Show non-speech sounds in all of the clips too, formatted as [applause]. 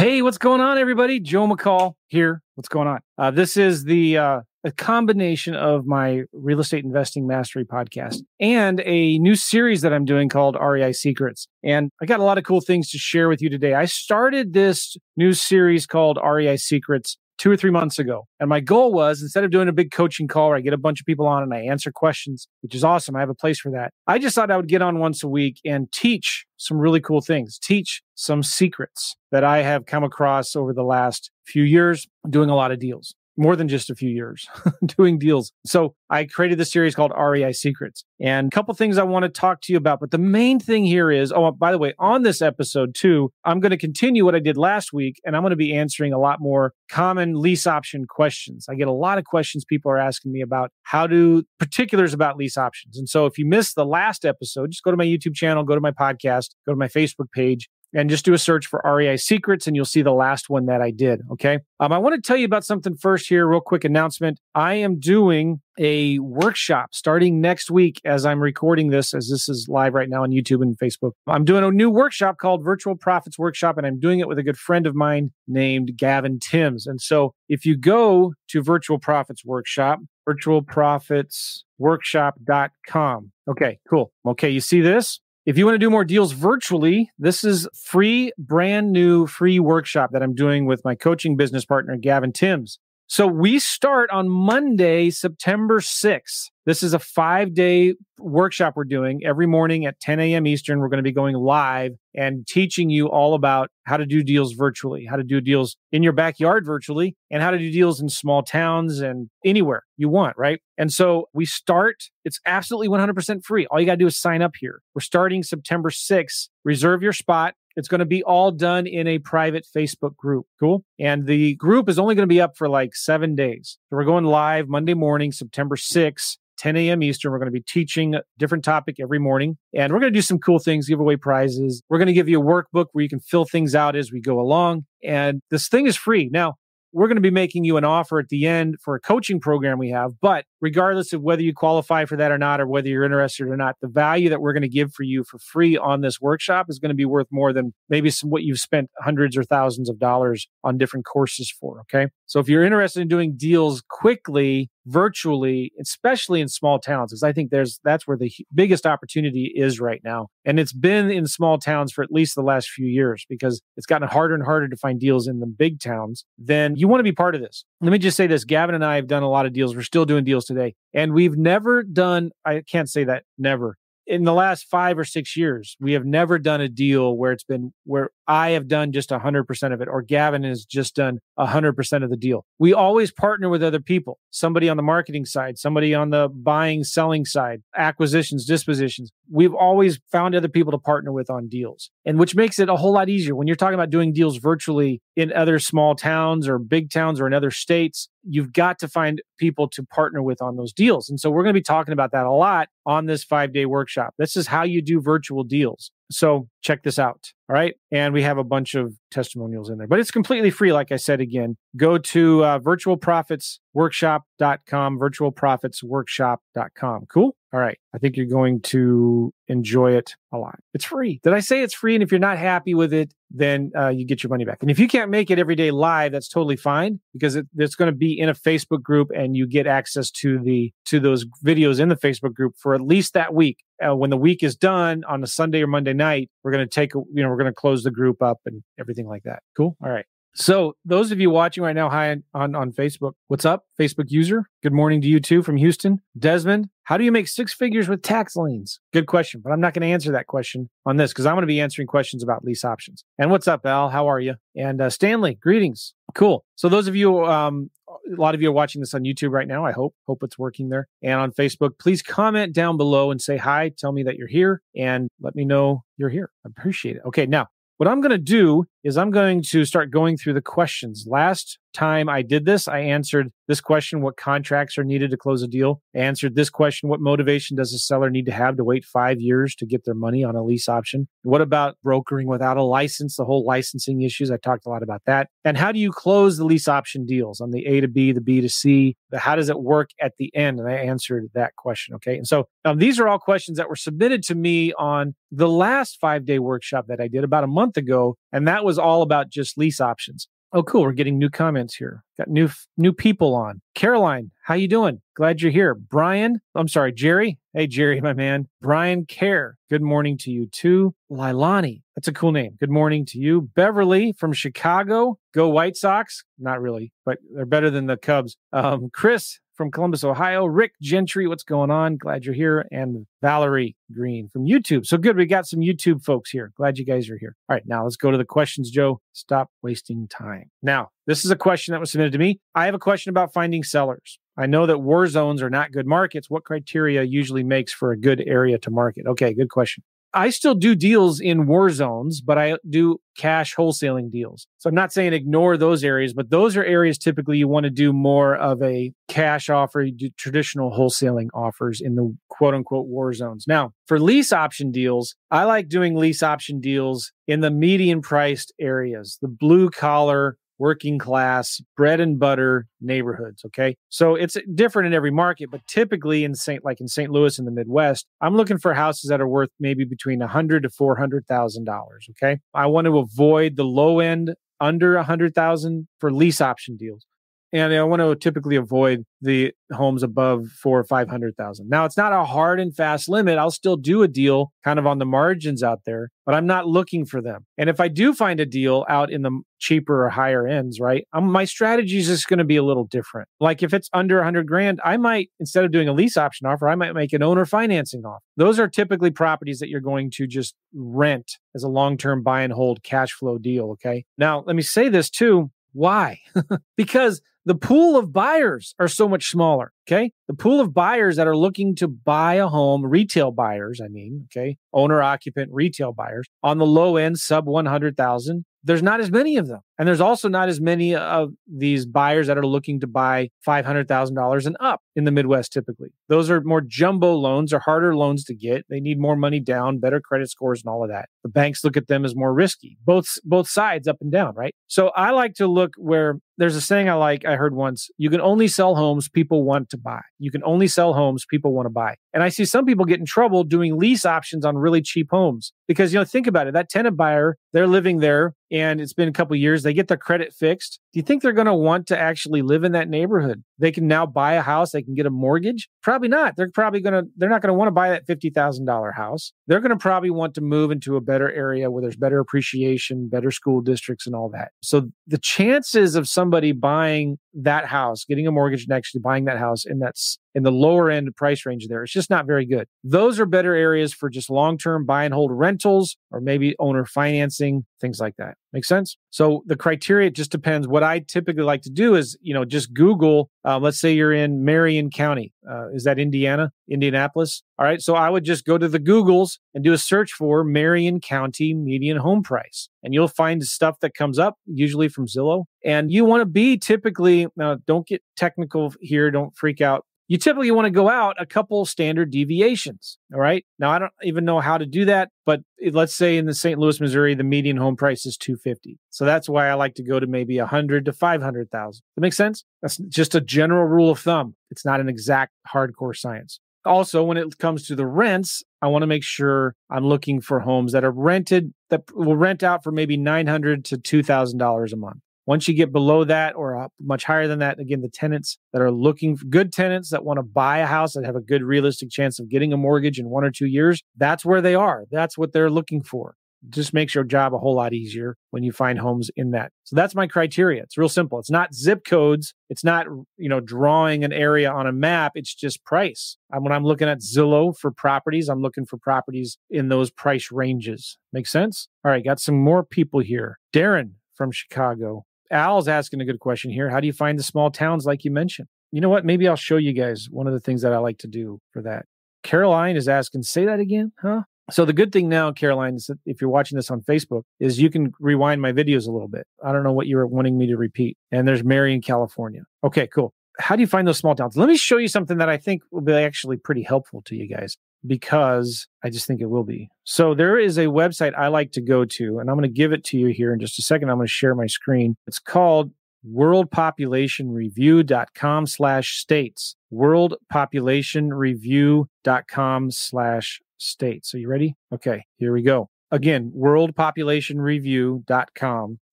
Hey, what's going on, everybody? Joe McCall here. What's going on? Uh, this is the uh, a combination of my real estate investing mastery podcast and a new series that I'm doing called REI Secrets. And I got a lot of cool things to share with you today. I started this new series called REI Secrets two or three months ago. And my goal was instead of doing a big coaching call where I get a bunch of people on and I answer questions, which is awesome. I have a place for that. I just thought I would get on once a week and teach some really cool things, teach some secrets that I have come across over the last few years doing a lot of deals more than just a few years [laughs] doing deals. So I created this series called REI Secrets and a couple things I want to talk to you about. But the main thing here is, oh, by the way, on this episode too, I'm going to continue what I did last week and I'm going to be answering a lot more common lease option questions. I get a lot of questions people are asking me about how to particulars about lease options. And so if you missed the last episode, just go to my YouTube channel, go to my podcast, go to my Facebook page and just do a search for REI secrets and you'll see the last one that I did. Okay. Um, I want to tell you about something first here, real quick announcement. I am doing a workshop starting next week as I'm recording this, as this is live right now on YouTube and Facebook. I'm doing a new workshop called Virtual Profits Workshop, and I'm doing it with a good friend of mine named Gavin Timms. And so if you go to Virtual Profits Workshop, virtualprofitsworkshop.com. Okay, cool. Okay, you see this? If you want to do more deals virtually, this is free, brand new free workshop that I'm doing with my coaching business partner, Gavin Timms. So we start on Monday, September 6th. This is a five day workshop we're doing every morning at 10 a.m. Eastern. We're going to be going live and teaching you all about how to do deals virtually, how to do deals in your backyard virtually, and how to do deals in small towns and anywhere you want, right? And so we start, it's absolutely 100% free. All you got to do is sign up here. We're starting September 6th. Reserve your spot. It's going to be all done in a private Facebook group. Cool. And the group is only going to be up for like seven days. So we're going live Monday morning, September 6th. 10 a.m. Eastern. We're going to be teaching a different topic every morning. And we're going to do some cool things, give away prizes. We're going to give you a workbook where you can fill things out as we go along. And this thing is free. Now, we're going to be making you an offer at the end for a coaching program we have. But regardless of whether you qualify for that or not, or whether you're interested or not, the value that we're going to give for you for free on this workshop is going to be worth more than maybe some what you've spent hundreds or thousands of dollars on different courses for. Okay. So if you're interested in doing deals quickly, virtually, especially in small towns, because I think there's that's where the biggest opportunity is right now. And it's been in small towns for at least the last few years because it's gotten harder and harder to find deals in the big towns. Then you want to be part of this. Let me just say this Gavin and I have done a lot of deals. We're still doing deals today. And we've never done, I can't say that never. In the last five or six years, we have never done a deal where it's been where I have done just 100% of it, or Gavin has just done 100% of the deal. We always partner with other people, somebody on the marketing side, somebody on the buying, selling side, acquisitions, dispositions. We've always found other people to partner with on deals, and which makes it a whole lot easier when you're talking about doing deals virtually in other small towns or big towns or in other states. You've got to find people to partner with on those deals. And so we're going to be talking about that a lot on this five day workshop. This is how you do virtual deals. So check this out. All right. And we have a bunch of testimonials in there, but it's completely free. Like I said again, go to uh, virtualprofitsworkshop.com, virtualprofitsworkshop.com. Cool. All right. I think you're going to enjoy it a lot. It's free. Did I say it's free? And if you're not happy with it, then uh, you get your money back. And if you can't make it every day live, that's totally fine because it, it's going to be in a Facebook group and you get access to the to those videos in the Facebook group for at least that week. Uh, when the week is done on a Sunday or Monday night, we're going to take, you know, we're going to close the group up and everything like that. Cool. All right. So those of you watching right now, hi on, on Facebook. What's up, Facebook user? Good morning to you too from Houston. Desmond, how do you make six figures with tax liens? Good question, but I'm not going to answer that question on this because I'm going to be answering questions about lease options. And what's up, Al? How are you? And uh, Stanley, greetings. Cool. So those of you, um, a lot of you are watching this on YouTube right now. I hope hope it's working there. And on Facebook, please comment down below and say hi. Tell me that you're here and let me know you're here. I appreciate it. Okay, now what I'm going to do is I'm going to start going through the questions. Last time I did this, I answered this question what contracts are needed to close a deal? I answered this question what motivation does a seller need to have to wait five years to get their money on a lease option? What about brokering without a license? The whole licensing issues. I talked a lot about that. And how do you close the lease option deals on the A to B, the B to C? How does it work at the end? And I answered that question. Okay. And so um, these are all questions that were submitted to me on the last five day workshop that I did about a month ago. And that was all about just lease options. Oh, cool. We're getting new comments here. Got new new people on. Caroline, how you doing? Glad you're here. Brian, I'm sorry, Jerry. Hey, Jerry, [laughs] my man. Brian Care. Good morning to you too. Lilani, that's a cool name. Good morning to you. Beverly from Chicago. Go White Sox. Not really, but they're better than the Cubs. Um, Chris, from Columbus, Ohio. Rick Gentry, what's going on? Glad you're here. And Valerie Green from YouTube. So good. We got some YouTube folks here. Glad you guys are here. All right. Now let's go to the questions, Joe. Stop wasting time. Now, this is a question that was submitted to me. I have a question about finding sellers. I know that war zones are not good markets. What criteria usually makes for a good area to market? Okay, good question. I still do deals in war zones, but I do cash wholesaling deals. So I'm not saying ignore those areas, but those are areas typically you want to do more of a cash offer, you do traditional wholesaling offers in the quote unquote war zones. Now, for lease option deals, I like doing lease option deals in the median priced areas, the blue collar working class, bread and butter neighborhoods. Okay. So it's different in every market, but typically in St. like in St. Louis in the Midwest, I'm looking for houses that are worth maybe between a hundred to four hundred thousand dollars. Okay. I want to avoid the low end under a hundred thousand for lease option deals and I want to typically avoid the homes above four or five hundred thousand. Now it's not a hard and fast limit. I'll still do a deal kind of on the margins out there, but I'm not looking for them. And if I do find a deal out in the cheaper or higher ends, right, um, my strategy is just going to be a little different. Like if it's under a hundred grand, I might instead of doing a lease option offer, I might make an owner financing offer. Those are typically properties that you're going to just rent as a long term buy and hold cash flow deal. Okay. Now let me say this too. Why? [laughs] because the pool of buyers are so much smaller. Okay. The pool of buyers that are looking to buy a home, retail buyers, I mean, okay, owner occupant retail buyers on the low end, sub 100,000, there's not as many of them. And there's also not as many of these buyers that are looking to buy $500,000 and up in the Midwest typically. Those are more jumbo loans or harder loans to get. They need more money down, better credit scores and all of that. The banks look at them as more risky. Both both sides up and down, right? So I like to look where there's a saying I like I heard once, you can only sell homes people want to buy. You can only sell homes people want to buy. And I see some people get in trouble doing lease options on really cheap homes because, you know, think about it. That tenant buyer, they're living there and it's been a couple years. They get their credit fixed. Do you think they're going to want to actually live in that neighborhood? They can now buy a house. They can get a mortgage. Probably not. They're probably going to, they're not going to want to buy that $50,000 house. They're going to probably want to move into a better area where there's better appreciation, better school districts and all that. So the chances of somebody buying that house, getting a mortgage and actually buying that house in that's in the lower end price range there. It's just not very good. Those are better areas for just long term buy and hold rentals or maybe owner financing, things like that. Make sense? So the criteria just depends. What I typically like to do is, you know, just Google. Uh, let's say you're in Marion County. Uh, is that Indiana, Indianapolis? All right. So I would just go to the Googles and do a search for Marion County median home price, and you'll find stuff that comes up usually from Zillow. And you want to be typically now. Don't get technical here. Don't freak out you typically want to go out a couple standard deviations. All right. Now I don't even know how to do that, but let's say in the St. Louis, Missouri, the median home price is 250. So that's why I like to go to maybe 100 to 500,000. That makes sense? That's just a general rule of thumb. It's not an exact hardcore science. Also, when it comes to the rents, I want to make sure I'm looking for homes that are rented that will rent out for maybe 900 to $2,000 a month. Once you get below that or much higher than that, again, the tenants that are looking for good tenants that want to buy a house that have a good realistic chance of getting a mortgage in one or two years, that's where they are. That's what they're looking for. Just makes your job a whole lot easier when you find homes in that. So that's my criteria. It's real simple. It's not zip codes. It's not, you know, drawing an area on a map. It's just price. when I'm looking at Zillow for properties, I'm looking for properties in those price ranges. Make sense? All right. Got some more people here. Darren from Chicago. Al's asking a good question here. How do you find the small towns like you mentioned? You know what? Maybe I'll show you guys one of the things that I like to do for that. Caroline is asking, say that again, huh? So the good thing now, Caroline, is that if you're watching this on Facebook, is you can rewind my videos a little bit. I don't know what you were wanting me to repeat. And there's Mary in California. Okay, cool. How do you find those small towns? Let me show you something that I think will be actually pretty helpful to you guys because I just think it will be. So there is a website I like to go to, and I'm going to give it to you here in just a second. I'm going to share my screen. It's called worldpopulationreview.com slash states. worldpopulationreview.com slash states. Are you ready? Okay here we go. Again worldpopulationreview.com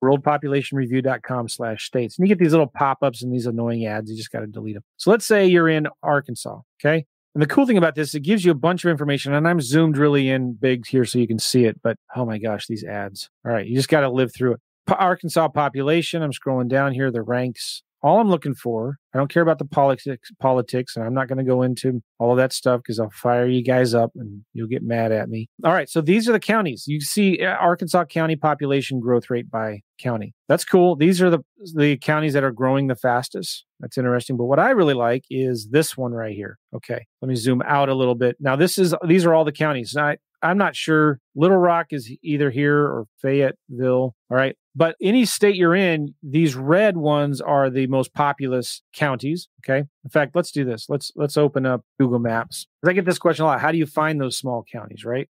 worldpopulationreview.com slash states. And you get these little pop-ups and these annoying ads. You just got to delete them so let's say you're in arkansas okay and the cool thing about this it gives you a bunch of information and i'm zoomed really in big here so you can see it but oh my gosh these ads all right you just got to live through it Arkansas population. I'm scrolling down here, the ranks. All I'm looking for, I don't care about the politics, politics, and I'm not going to go into all of that stuff because I'll fire you guys up and you'll get mad at me. All right, so these are the counties. You see uh, Arkansas County population growth rate by county. That's cool. These are the the counties that are growing the fastest. That's interesting. But what I really like is this one right here. Okay, let me zoom out a little bit. Now this is these are all the counties. Now, I, I'm not sure. Little Rock is either here or Fayetteville. All right. But any state you're in, these red ones are the most populous counties. Okay. In fact, let's do this. Let's let's open up Google Maps. I get this question a lot. How do you find those small counties, right?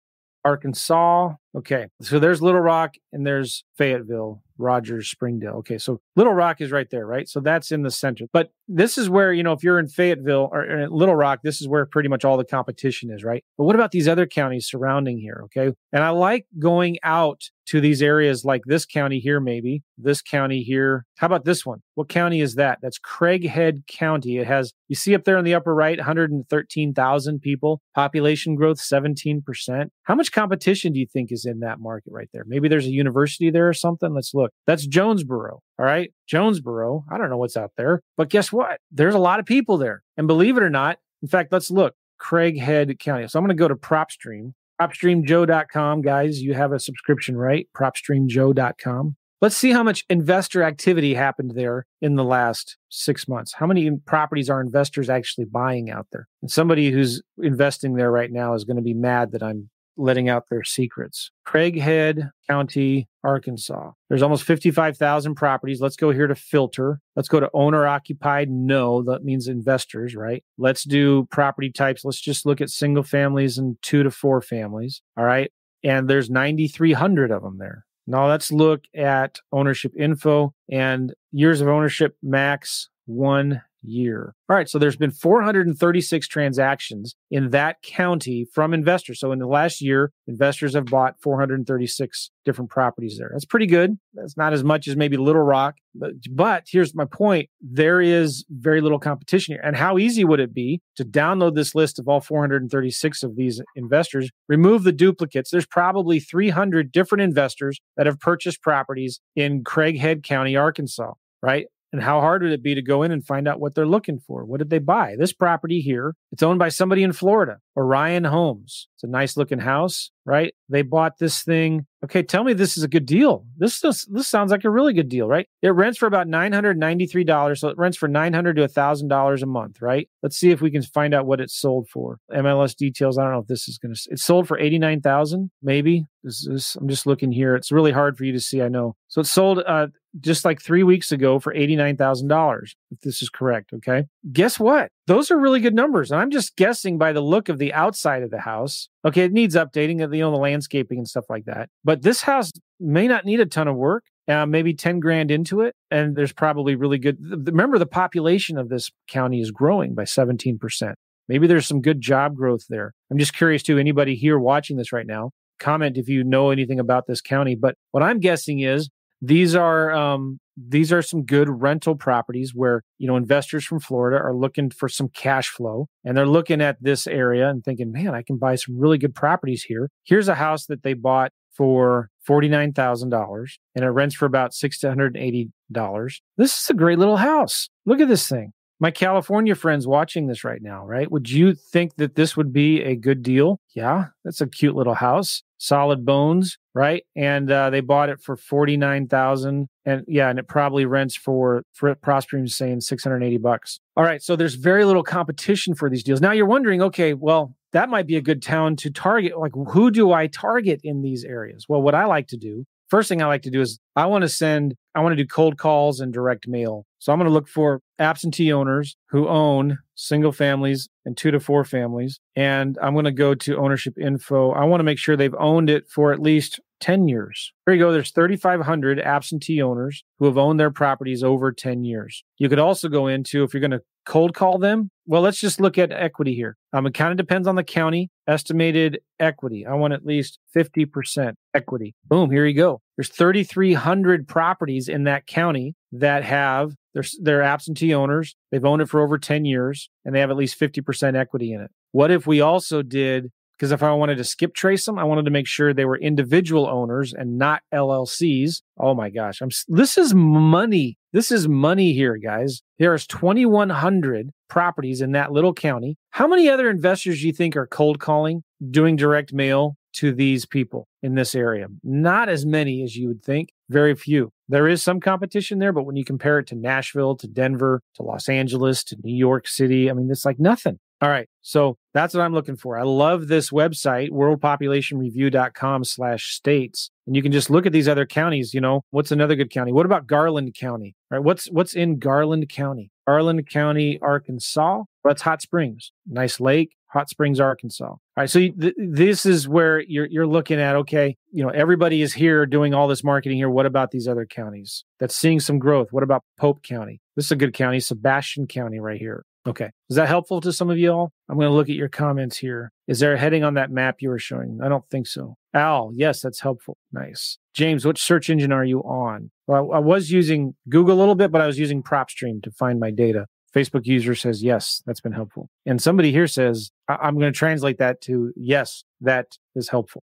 Arkansas. Okay. So there's Little Rock and there's Fayetteville, Rogers, Springdale. Okay. So Little Rock is right there, right? So that's in the center. But this is where, you know, if you're in Fayetteville or Little Rock, this is where pretty much all the competition is, right? But what about these other counties surrounding here? Okay. And I like going out to these areas like this county here, maybe this county here. How about this one? What county is that? That's Craighead County. It has, you see up there in the upper right, 113,000 people, population growth 17%. How much competition do you think is in that market right there? Maybe there's a university there or something. Let's look. That's Jonesboro. All right. Jonesboro. I don't know what's out there, but guess what? There's a lot of people there. And believe it or not, in fact, let's look. Craighead County. So I'm going to go to PropStream propstreamjoe.com, guys. You have a subscription, right? propstreamjoe.com. Let's see how much investor activity happened there in the last six months. How many properties are investors actually buying out there? And somebody who's investing there right now is going to be mad that I'm letting out their secrets. Craighead County, Arkansas. There's almost 55,000 properties. Let's go here to filter. Let's go to owner occupied. No, that means investors, right? Let's do property types. Let's just look at single families and two to four families. All right. And there's 9,300 of them there. Now let's look at ownership info and years of ownership max one year. All right, so there's been 436 transactions in that county from investors. So in the last year, investors have bought 436 different properties there. That's pretty good. That's not as much as maybe Little Rock, but but here's my point. There is very little competition here. And how easy would it be to download this list of all 436 of these investors, remove the duplicates? There's probably 300 different investors that have purchased properties in Craighead County, Arkansas right? And how hard would it be to go in and find out what they're looking for? What did they buy? This property here, it's owned by somebody in Florida, Orion Homes. It's a nice looking house, right? They bought this thing. Okay, tell me this is a good deal. This this, this sounds like a really good deal, right? It rents for about $993. So it rents for 900 to $1,000 a month, right? Let's see if we can find out what it sold for. MLS details. I don't know if this is going to, it's sold for 89,000, maybe. This is, I'm just looking here. It's really hard for you to see, I know. So it sold uh, just like three weeks ago for $89,000, if this is correct. Okay. Guess what? Those are really good numbers. And I'm just guessing by the look of the outside of the house. Okay. It needs updating, you know, the landscaping and stuff like that. But this house may not need a ton of work. Uh, maybe 10 grand into it. And there's probably really good. Remember, the population of this county is growing by 17%. Maybe there's some good job growth there. I'm just curious too. Anybody here watching this right now, comment if you know anything about this county. But what I'm guessing is these are um, these are some good rental properties where you know investors from Florida are looking for some cash flow and they're looking at this area and thinking, man, I can buy some really good properties here. Here's a house that they bought for $49,000 and it rents for about $680. This is a great little house. Look at this thing my California friends watching this right now, right? Would you think that this would be a good deal? Yeah, that's a cute little house, solid bones, right? And uh, they bought it for forty nine thousand, and yeah, and it probably rents for for PropStream saying six hundred eighty bucks. All right, so there's very little competition for these deals. Now you're wondering, okay, well, that might be a good town to target. Like, who do I target in these areas? Well, what I like to do, first thing I like to do is I want to send, I want to do cold calls and direct mail. So I'm going to look for absentee owners who own single families and two to four families. And I'm going to go to ownership info. I want to make sure they've owned it for at least 10 years. There you go. There's 3,500 absentee owners who have owned their properties over 10 years. You could also go into, if you're going to cold call them, well, let's just look at equity here. Um, it kind of depends on the county. Estimated equity. I want at least 50% equity. Boom, here you go. There's 3,300 properties in that county that have they're, they're absentee owners. They've owned it for over 10 years and they have at least 50% equity in it. What if we also did because if I wanted to skip trace them, I wanted to make sure they were individual owners and not LLCs. Oh my gosh, I'm this is money. This is money here, guys. There's 2100 properties in that little county. How many other investors do you think are cold calling, doing direct mail to these people in this area? Not as many as you would think, very few. There is some competition there, but when you compare it to Nashville, to Denver, to Los Angeles, to New York City, I mean, it's like nothing. All right. So that's what I'm looking for. I love this website, worldpopulationreview.com slash states. And you can just look at these other counties. You know, what's another good county? What about Garland County? Right? What's what's in Garland County? Garland County, Arkansas. That's Hot Springs. Nice lake. Hot Springs, Arkansas. All right, so th- this is where you're you're looking at. Okay, you know everybody is here doing all this marketing here. What about these other counties that's seeing some growth? What about Pope County? This is a good county, Sebastian County, right here. Okay. Is that helpful to some of you all? I'm going to look at your comments here. Is there a heading on that map you were showing? I don't think so. Al, yes, that's helpful. Nice. James, which search engine are you on? Well, I, I was using Google a little bit, but I was using PropStream to find my data. Facebook user says, yes, that's been helpful. And somebody here says, I- am going to translate that to, yes, that is helpful.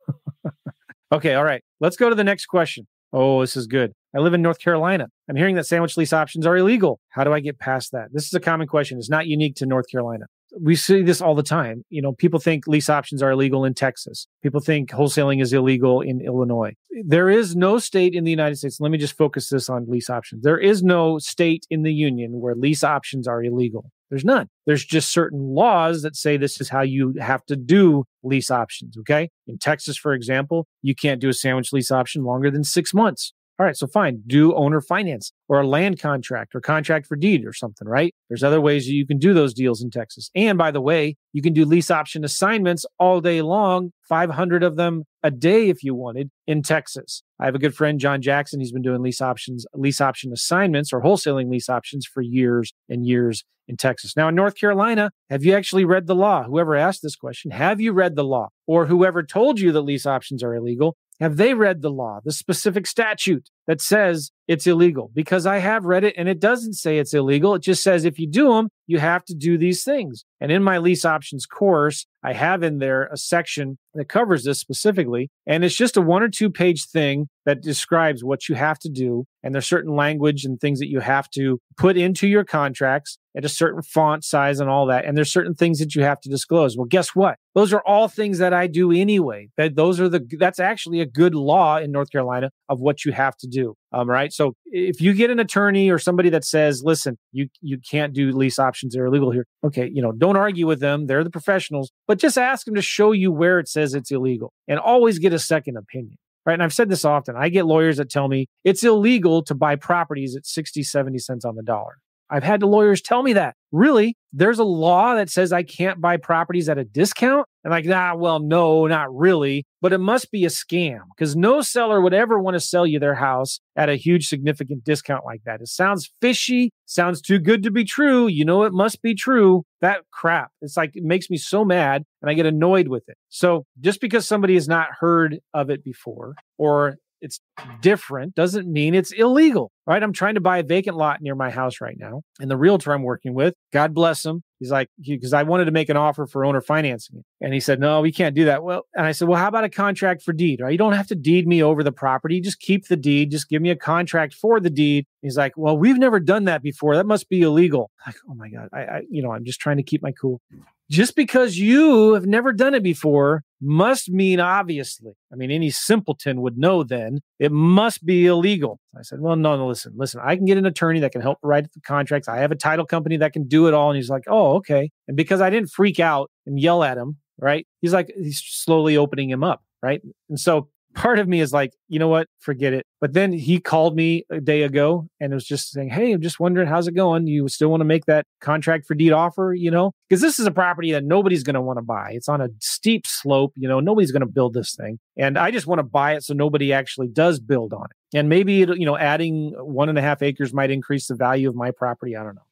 [laughs] okay. All right. Let's go to the next question. Oh, this is good. I live in North Carolina. I'm hearing that sandwich lease options are illegal. How do I get past that? This is a common question. It's not unique to North Carolina. We see this all the time. You know, people think lease options are illegal in Texas. People think wholesaling is illegal in Illinois. There is no state in the United States. Let me just focus this on lease options. There is no state in the union where lease options are illegal. There's none. There's just certain laws that say this is how you have to do lease options. Okay. In Texas, for example, you can't do a sandwich lease option longer than six months. All right, so fine, do owner finance or a land contract or contract for deed or something, right? There's other ways you can do those deals in Texas. And by the way, you can do lease option assignments all day long, 500 of them a day if you wanted in Texas. I have a good friend, John Jackson. He's been doing lease options, lease option assignments or wholesaling lease options for years and years in Texas. Now, in North Carolina, have you actually read the law? Whoever asked this question, have you read the law? Or whoever told you that lease options are illegal, have they read the law, the specific statute that says it's illegal? Because I have read it and it doesn't say it's illegal. It just says if you do them, you have to do these things. And in my lease options course, I have in there a section that covers this specifically. And it's just a one or two page thing that describes what you have to do. And there's certain language and things that you have to put into your contracts at a certain font size and all that. And there's certain things that you have to disclose. Well, guess what? Those are all things that I do anyway. That those are the that's actually a good law in North Carolina of what you have to do. Um, right. So if you get an attorney or somebody that says, listen, you you can't do lease options, they're illegal here. Okay, you know, don't argue with them. They're the professionals, but just ask them to show you where it says it's illegal and always get a second opinion. Right. And I've said this often. I get lawyers that tell me it's illegal to buy properties at 60, 70 cents on the dollar. I've had the lawyers tell me that. Really? There's a law that says I can't buy properties at a discount? And like, nah, well, no, not really. But it must be a scam because no seller would ever want to sell you their house at a huge, significant discount like that. It sounds fishy, sounds too good to be true. You know, it must be true. That crap. It's like, it makes me so mad and I get annoyed with it. So just because somebody has not heard of it before or it's different doesn't mean it's illegal, right? I'm trying to buy a vacant lot near my house right now. And the realtor I'm working with, God bless him, he's like, because I wanted to make an offer for owner financing. And he said, no, we can't do that. Well, and I said, well, how about a contract for deed, right? You don't have to deed me over the property. Just keep the deed. Just give me a contract for the deed. He's like, well, we've never done that before. That must be illegal. Like, oh my God. I, I you know, I'm just trying to keep my cool just because you have never done it before must mean obviously. I mean, any simpleton would know then it must be illegal. I said, well, no, no, listen, listen, I can get an attorney that can help write the contracts. I have a title company that can do it all. And he's like, oh, okay. And because I didn't freak out and yell at him, right? He's like, he's slowly opening him up, right? And so part of me is like, you know what, forget it. But then he called me a day ago and it was just saying, Hey, I'm just wondering how's it going? You still want to make that contract for deed offer, you know? Because this is a property that nobody's going to want to buy. It's on a steep slope, you know, nobody's going to build this thing. And I just want to buy it so nobody actually does build on it. And maybe, it, you know, adding one and a half acres might increase the value of my property. I don't know.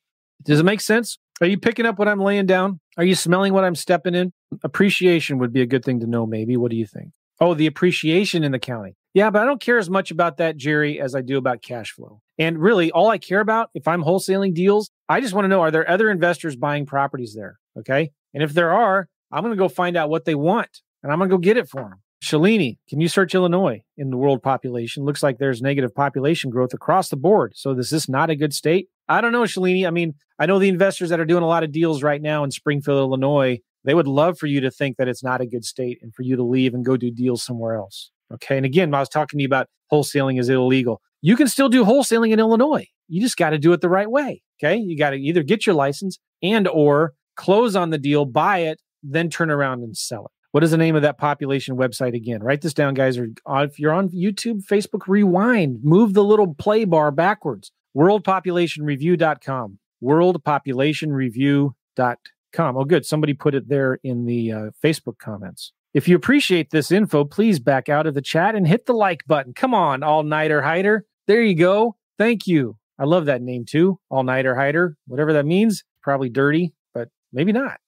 Does it make sense? Are you picking up what I'm laying down? Are you smelling what I'm stepping in? Appreciation would be a good thing to know, maybe. What do you think? Oh, the appreciation in the county. Yeah, but I don't care as much about that, Jerry, as I do about cash flow. And really, all I care about if I'm wholesaling deals, I just want to know are there other investors buying properties there? Okay. And if there are, I'm going to go find out what they want and I'm going to go get it for them. Shalini, can you search Illinois in the world population? Looks like there's negative population growth across the board. So is this not a good state? I don't know, Shalini. I mean, I know the investors that are doing a lot of deals right now in Springfield, Illinois they would love for you to think that it's not a good state and for you to leave and go do deals somewhere else. Okay. And again, I was talking to you about wholesaling is illegal. You can still do wholesaling in Illinois. You just got to do it the right way. Okay. You got to either get your license and or close on the deal, buy it, then turn around and sell it. What is the name of that population website again? Write this down, guys. Or if you're on YouTube, Facebook, rewind, move the little play bar backwards. Worldpopulationreview.com. Worldpopulationreview.com com. Oh, good. Somebody put it there in the uh, Facebook comments. If you appreciate this info, please back out of the chat and hit the like button. Come on, All Nighter Hider. There you go. Thank you. I love that name too. All Nighter Hider. Whatever that means. Probably dirty, but maybe not.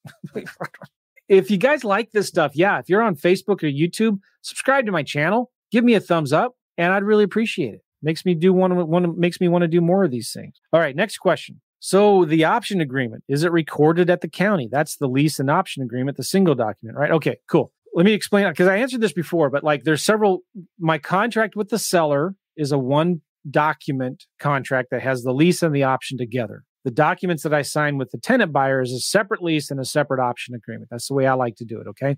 [laughs] if you guys like this stuff, yeah, if you're on Facebook or YouTube, subscribe to my channel, give me a thumbs up, and I'd really appreciate it. Makes me do one, one makes me want to do more of these things. All right, next question. So the option agreement, is it recorded at the county? That's the lease and option agreement, the single document, right? Okay, cool. Let me explain because I answered this before, but like there's several my contract with the seller is a one document contract that has the lease and the option together. The documents that I sign with the tenant buyer is a separate lease and a separate option agreement. That's the way I like to do it, okay?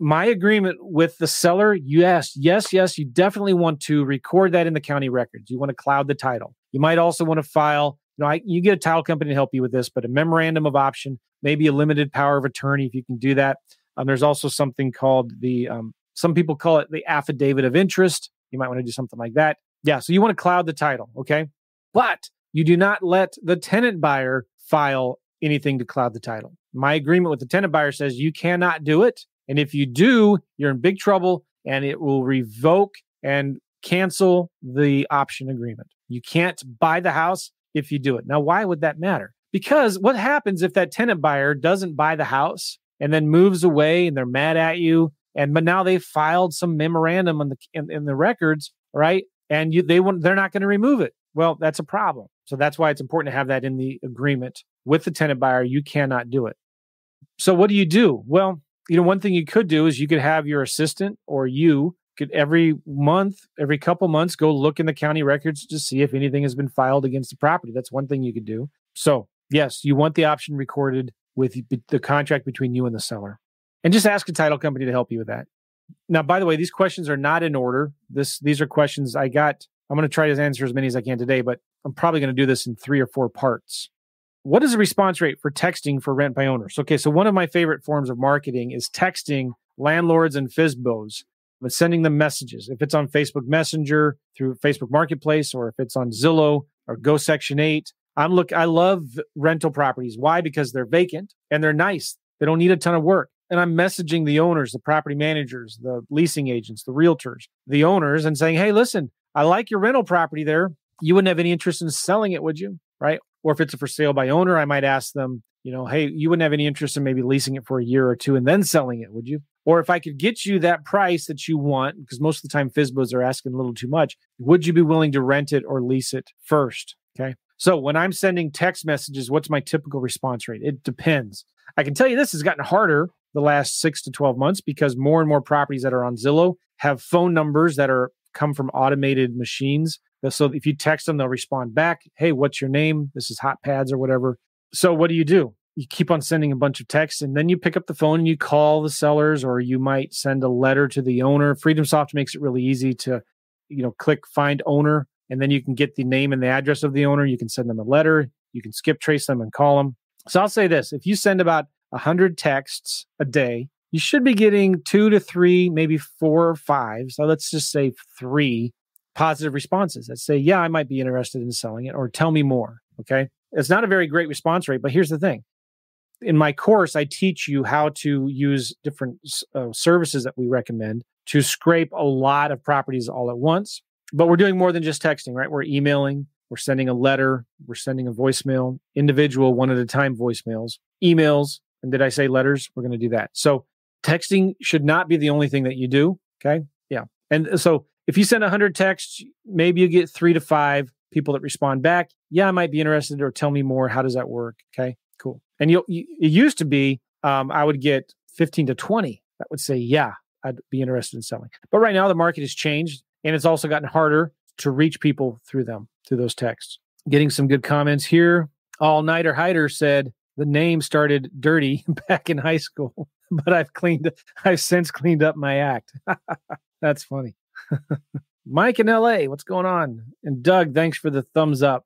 My agreement with the seller, yes, yes, yes, you definitely want to record that in the county records. You want to cloud the title. You might also want to file you know, I, you get a title company to help you with this, but a memorandum of option, maybe a limited power of attorney if you can do that. Um, there's also something called the, um, some people call it the affidavit of interest. You might want to do something like that. Yeah. So you want to cloud the title. Okay. But you do not let the tenant buyer file anything to cloud the title. My agreement with the tenant buyer says you cannot do it. And if you do, you're in big trouble and it will revoke and cancel the option agreement. You can't buy the house if you do it. Now, why would that matter? Because what happens if that tenant buyer doesn't buy the house and then moves away and they're mad at you? And but now they filed some memorandum in the in, in the records, right? And you they want they're not going to remove it. Well, that's a problem. So that's why it's important to have that in the agreement with the tenant buyer. You cannot do it. So what do you do? Well, you know, one thing you could do is you could have your assistant or you could every month, every couple months, go look in the county records to see if anything has been filed against the property. That's one thing you could do. So, yes, you want the option recorded with the contract between you and the seller. And just ask a title company to help you with that. Now, by the way, these questions are not in order. This these are questions I got. I'm going to try to answer as many as I can today, but I'm probably going to do this in three or four parts. What is the response rate for texting for rent by owners? Okay, so one of my favorite forms of marketing is texting landlords and FSBOs but sending them messages. If it's on Facebook Messenger through Facebook Marketplace, or if it's on Zillow or Go Section 8, I'm look I love rental properties. Why? Because they're vacant and they're nice. They don't need a ton of work. And I'm messaging the owners, the property managers, the leasing agents, the realtors, the owners, and saying, hey, listen, I like your rental property there. You wouldn't have any interest in selling it, would you? Right. Or if it's a for sale by owner, I might ask them, you know, hey, you wouldn't have any interest in maybe leasing it for a year or two and then selling it, would you? Or if I could get you that price that you want, because most of the time FSBOs are asking a little too much, would you be willing to rent it or lease it first? Okay. So when I'm sending text messages, what's my typical response rate? It depends. I can tell you this has gotten harder the last six to 12 months because more and more properties that are on Zillow have phone numbers that are come from automated machines. So if you text them, they'll respond back. Hey, what's your name? This is HotPads or whatever. So what do you do? you keep on sending a bunch of texts and then you pick up the phone and you call the sellers or you might send a letter to the owner FreedomSoft makes it really easy to you know click find owner and then you can get the name and the address of the owner you can send them a letter you can skip trace them and call them so i'll say this if you send about 100 texts a day you should be getting two to three, maybe four or five. So let's just say three positive responses that say, yeah, I might be interested in selling it or tell me more. Okay. It's not a very great response rate, but here's the thing. In my course, I teach you how to use different uh, services that we recommend to scrape a lot of properties all at once. But we're doing more than just texting, right? We're emailing, we're sending a letter, we're sending a voicemail, individual one at a time voicemails, emails. And did I say letters? We're going to do that. So texting should not be the only thing that you do. Okay. Yeah. And so if you send 100 texts, maybe you get three to five people that respond back. Yeah, I might be interested or tell me more. How does that work? Okay, cool. And you'll, it used to be, um, I would get 15 to 20 that would say, yeah, I'd be interested in selling. But right now the market has changed and it's also gotten harder to reach people through them, through those texts. Getting some good comments here. All Nighter Hider said the name started dirty [laughs] back in high school, [laughs] but I've cleaned, I've since cleaned up my act. [laughs] That's funny. Mike in LA, what's going on? And Doug, thanks for the thumbs up.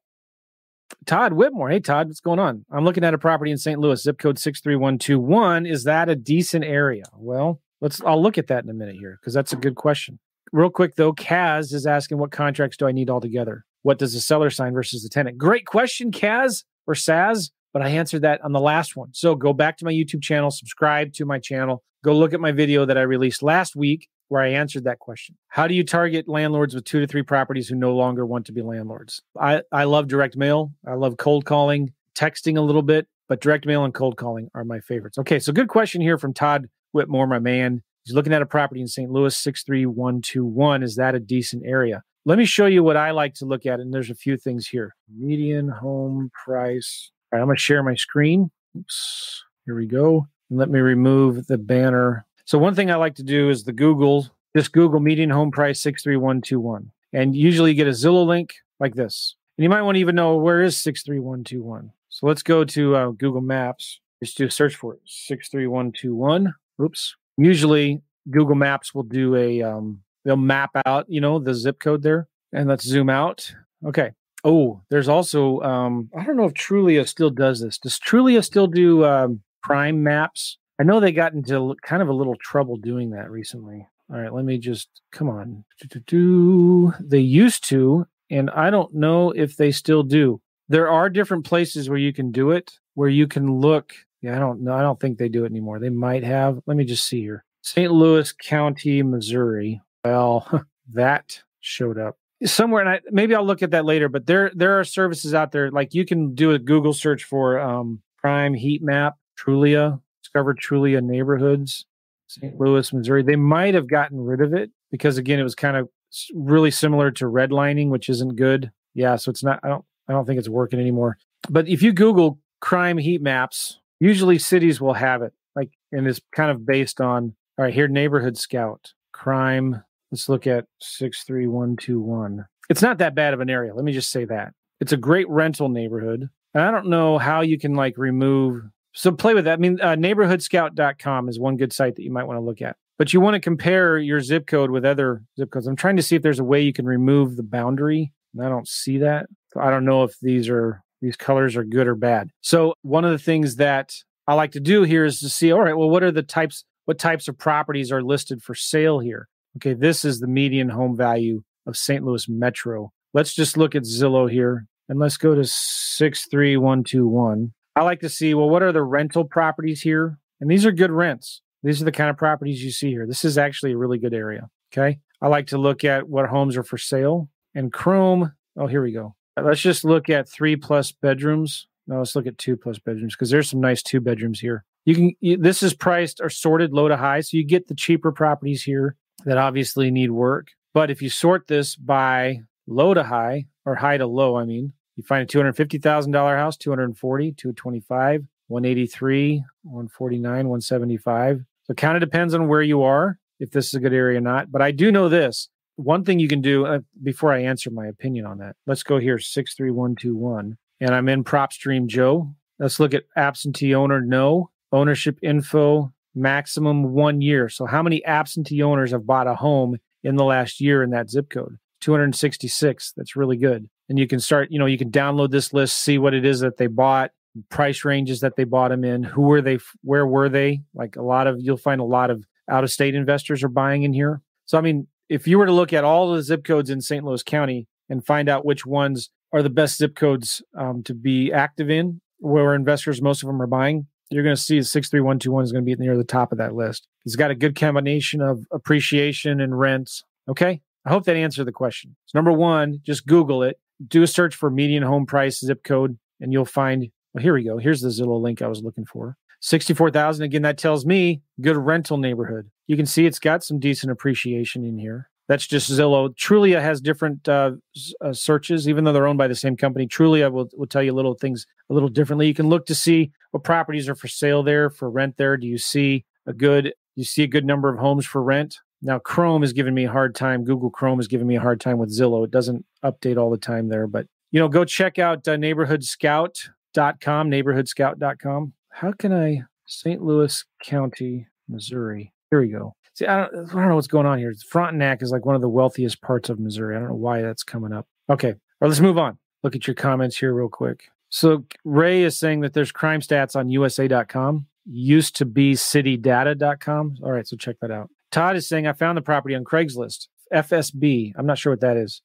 Todd Whitmore, hey Todd, what's going on? I'm looking at a property in St. Louis, zip code 63121. Is that a decent area? Well, let's I'll look at that in a minute here because that's a good question. Real quick though, Kaz is asking what contracts do I need altogether? What does the seller sign versus the tenant? Great question, Kaz or Saz, but I answered that on the last one. So go back to my YouTube channel, subscribe to my channel, go look at my video that I released last week where I answered that question. How do you target landlords with two to three properties who no longer want to be landlords? I, I love direct mail. I love cold calling, texting a little bit, but direct mail and cold calling are my favorites. Okay, so good question here from Todd Whitmore, my man. He's looking at a property in St. Louis, 63121. Is that a decent area? Let me show you what I like to look at. And there's a few things here median home price. All right, I'm going to share my screen. Oops. Here we go. And let me remove the banner so one thing I like to do is the Google, just Google median home price 63121. And usually you get a Zillow link like this. And you might want to even know where is 63121. So let's go to uh, Google Maps. Just do a search for it, 63121. Oops. Usually Google Maps will do a, um, they'll map out, you know, the zip code there. And let's zoom out. Okay. Oh, there's also, um, I don't know if Trulia still does this. Does Trulia still do um, crime maps? I know they got into kind of a little trouble doing that recently. All right, let me just come on. Do They used to, and I don't know if they still do. There are different places where you can do it, where you can look. Yeah, I don't know. I don't think they do it anymore. They might have. Let me just see here. St. Louis County, Missouri. Well, [laughs] that showed up somewhere, and I, maybe I'll look at that later. But there, there are services out there like you can do a Google search for um, Crime Heat Map, Trulia, discovered Trulia neighborhoods, St. Louis, Missouri. They might have gotten rid of it because again, it was kind of really similar to redlining, which isn't good. Yeah, so it's not. I don't. I don't think it's working anymore. But if you Google crime heat maps, usually cities will have it. Like, and it's kind of based on. All right, here neighborhood scout crime. Let's look at six three one two one. It's not that bad of an area. Let me just say that it's a great rental neighborhood. And I don't know how you can like remove so play with that. I mean, uh, neighborhoodscout.com is one good site that you might want to look at. But you want to compare your zip code with other zip codes. I'm trying to see if there's a way you can remove the boundary. I don't see that. I don't know if these are these colors are good or bad. So one of the things that I like to do here is to see, all right, well, what are the types, what types of properties are listed for sale here? Okay, this is the median home value of St. Louis Metro. Let's just look at Zillow here and let's go to 63121. I like to see, well, what are the rental properties here? And these are good rents. These are the kind of properties you see here. This is actually a really good area. Okay. I like to look at what homes are for sale. And Chrome, oh, here we go. Let's just look at three plus bedrooms. No, let's look at two plus bedrooms because there's some nice two bedrooms here. You can, you, this is priced or sorted low to high. So you get the cheaper properties here that obviously need work. But if you sort this by low to high or high to low, I mean, you find a $250,000 house, 240, 225, 183, 149, 175. So it kind of depends on where you are, if this is a good area or not. But I do know this. One thing you can do uh, before I answer my opinion on that, let's go here 63121. And I'm in PropStream Joe. Let's look at absentee owner, no. Ownership info, maximum one year. So, how many absentee owners have bought a home in the last year in that zip code? 266. That's really good and you can start you know you can download this list see what it is that they bought price ranges that they bought them in, who were they, where were they? Like a lot of, you'll find a lot of out of state investors are buying in here. So, I mean, if you were to look at all the zip codes in St. Louis County and find out which ones are the best zip codes um, to be active in, where investors, most of them are buying, you're going to see 63121 is going to be near the top of that list. It's got a good combination of appreciation and rents. Okay. I hope that answered the question. So number one, just Google it, do a search for median home price zip code, and you'll find, well, here we go. Here's the Zillow link I was looking for. 64,000. Again, that tells me good rental neighborhood. You can see it's got some decent appreciation in here. That's just Zillow. Trulia has different uh, uh, searches, even though they're owned by the same company. Trulia will, will tell you little things a little differently. You can look to see what properties are for sale there, for rent there. Do you see a good, you see a good number of homes for rent? Now, Chrome is giving me a hard time. Google Chrome is giving me a hard time with Zillow. It doesn't update all the time there, but you know, go check out uh, neighborhoodscout.com, neighborhoodscout.com. How can I, St. Louis County, Missouri? Here we go. See, I don't, I don't know what's going on here. Frontenac is like one of the wealthiest parts of Missouri. I don't know why that's coming up. Okay. Or let's move on. Look at your comments here real quick. So Ray is saying that there's crime stats on USA.com. Used to be citydata.com. All right, so check that out. Todd is saying I found the property on Craigslist. FSB. I'm not sure what that is.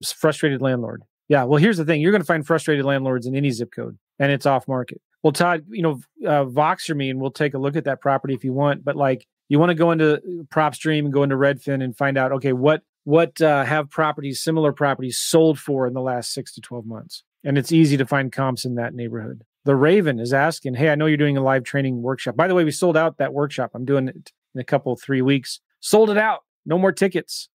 It's frustrated landlord. Yeah. Well, here's the thing. You're going to find frustrated landlords in any zip code, and it's off market. Well, Todd, you know, uh, Voxer me, and we'll take a look at that property if you want. But like, you want to go into PropStream and go into Redfin and find out, okay, what what uh, have properties, similar properties, sold for in the last six to twelve months? And it's easy to find comps in that neighborhood. The Raven is asking, hey, I know you're doing a live training workshop. By the way, we sold out that workshop. I'm doing it in a couple three weeks. Sold it out. No more tickets.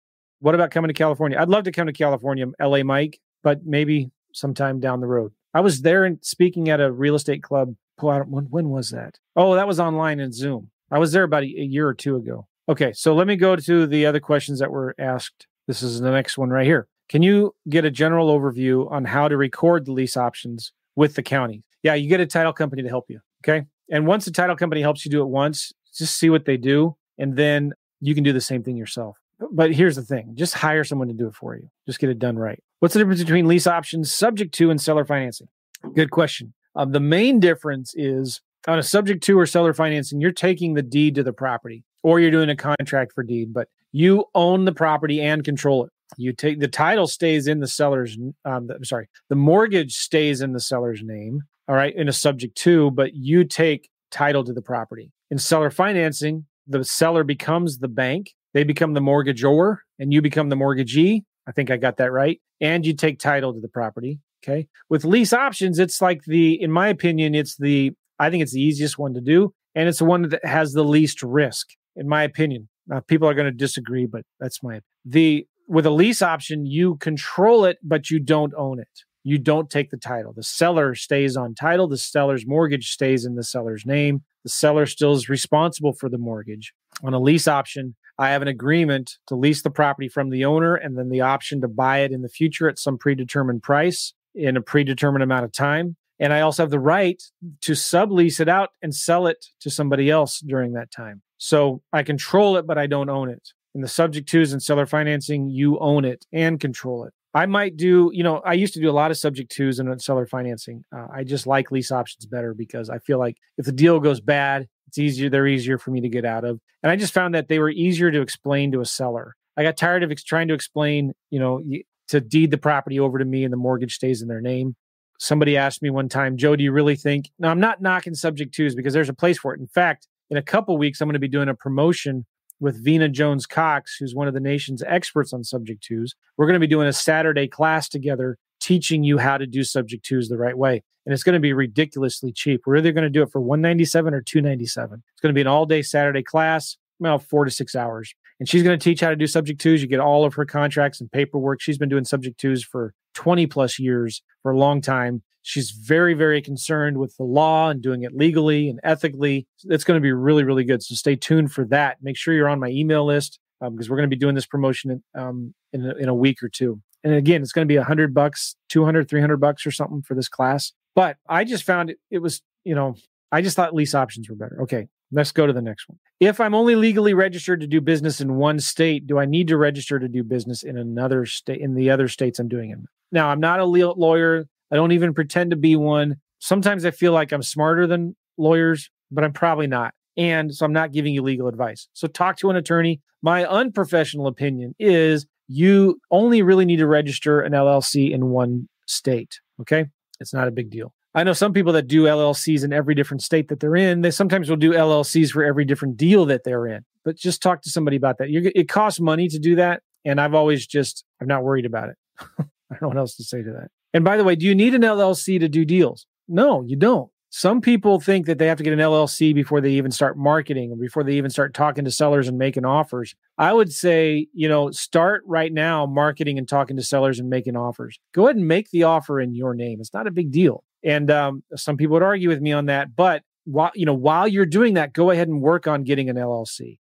What about coming to California? I'd love to come to California, LA Mike, but maybe sometime down the road. I was there and speaking at a real estate club. When, when was that? Oh, that was online in Zoom. I was there about a, a year or two ago. Okay, so let me go to the other questions that were asked. This is the next one right here. Can you get a general overview on how to record the lease options with the county? Yeah, you get a title company to help you. Okay. And once the title company helps you do it once, just see what they do. And then you can do the same thing yourself. But here's the thing just hire someone to do it for you. Just get it done right. What's the difference between lease options subject to and seller financing? Good question. Um, the main difference is on a subject to or seller financing, you're taking the deed to the property or you're doing a contract for deed, but you own the property and control it. You take the title stays in the seller's, um, the, sorry, the mortgage stays in the seller's name, all right, in a subject to, but you take title to the property. In seller financing, the seller becomes the bank, they become the mortgagor, and you become the mortgagee. I think I got that right. And you take title to the property. Okay. With lease options, it's like the, in my opinion, it's the I think it's the easiest one to do, and it's the one that has the least risk, in my opinion. Now, people are going to disagree, but that's my the with a lease option, you control it, but you don't own it. You don't take the title. The seller stays on title. The seller's mortgage stays in the seller's name. The seller still is responsible for the mortgage. On a lease option, I have an agreement to lease the property from the owner and then the option to buy it in the future at some predetermined price in a predetermined amount of time. And I also have the right to sublease it out and sell it to somebody else during that time. So I control it, but I don't own it. In the subject twos and seller financing, you own it and control it. I might do, you know, I used to do a lot of subject twos and seller financing. Uh, I just like lease options better because I feel like if the deal goes bad, it's easier, they're easier for me to get out of. And I just found that they were easier to explain to a seller. I got tired of ex- trying to explain, you know, to deed the property over to me and the mortgage stays in their name somebody asked me one time, Joe, do you really think? Now, I'm not knocking subject twos because there's a place for it. In fact, in a couple weeks, I'm going to be doing a promotion with Vena Jones Cox, who's one of the nation's experts on subject twos. We're going to be doing a Saturday class together teaching you how to do subject twos the right way. And it's going to be ridiculously cheap. We're either going to do it for 197 or 297. It's going to be an all day Saturday class, well, four to six hours. And she's going to teach how to do subject twos. You get all of her contracts and paperwork. She's been doing subject twos for 20 plus years for a long time. She's very, very concerned with the law and doing it legally and ethically. It's going to be really, really good. So stay tuned for that. Make sure you're on my email list um, because we're going to be doing this promotion in, um, in, a, in a week or two. And again, it's going to be a hundred bucks, 200, 300 bucks or something for this class. But I just found it, it was, you know, I just thought lease options were better. Okay. Let's go to the next one. If I'm only legally registered to do business in one state, do I need to register to do business in another state in the other states I'm doing it? Now, I'm not a lawyer. I don't even pretend to be one. Sometimes I feel like I'm smarter than lawyers, but I'm probably not. And so I'm not giving you legal advice. So talk to an attorney. My unprofessional opinion is you only really need to register an LLC in one state. Okay. It's not a big deal. I know some people that do LLCs in every different state that they're in. They sometimes will do LLCs for every different deal that they're in. But just talk to somebody about that. You're, it costs money to do that. And I've always just, I'm not worried about it. [laughs] I don't know what else to say to that. And by the way, do you need an LLC to do deals? No, you don't. Some people think that they have to get an LLC before they even start marketing or before they even start talking to sellers and making offers. I would say, you know, start right now marketing and talking to sellers and making offers. Go ahead and make the offer in your name. It's not a big deal. And um, some people would argue with me on that, but while you know while you're doing that, go ahead and work on getting an LLC.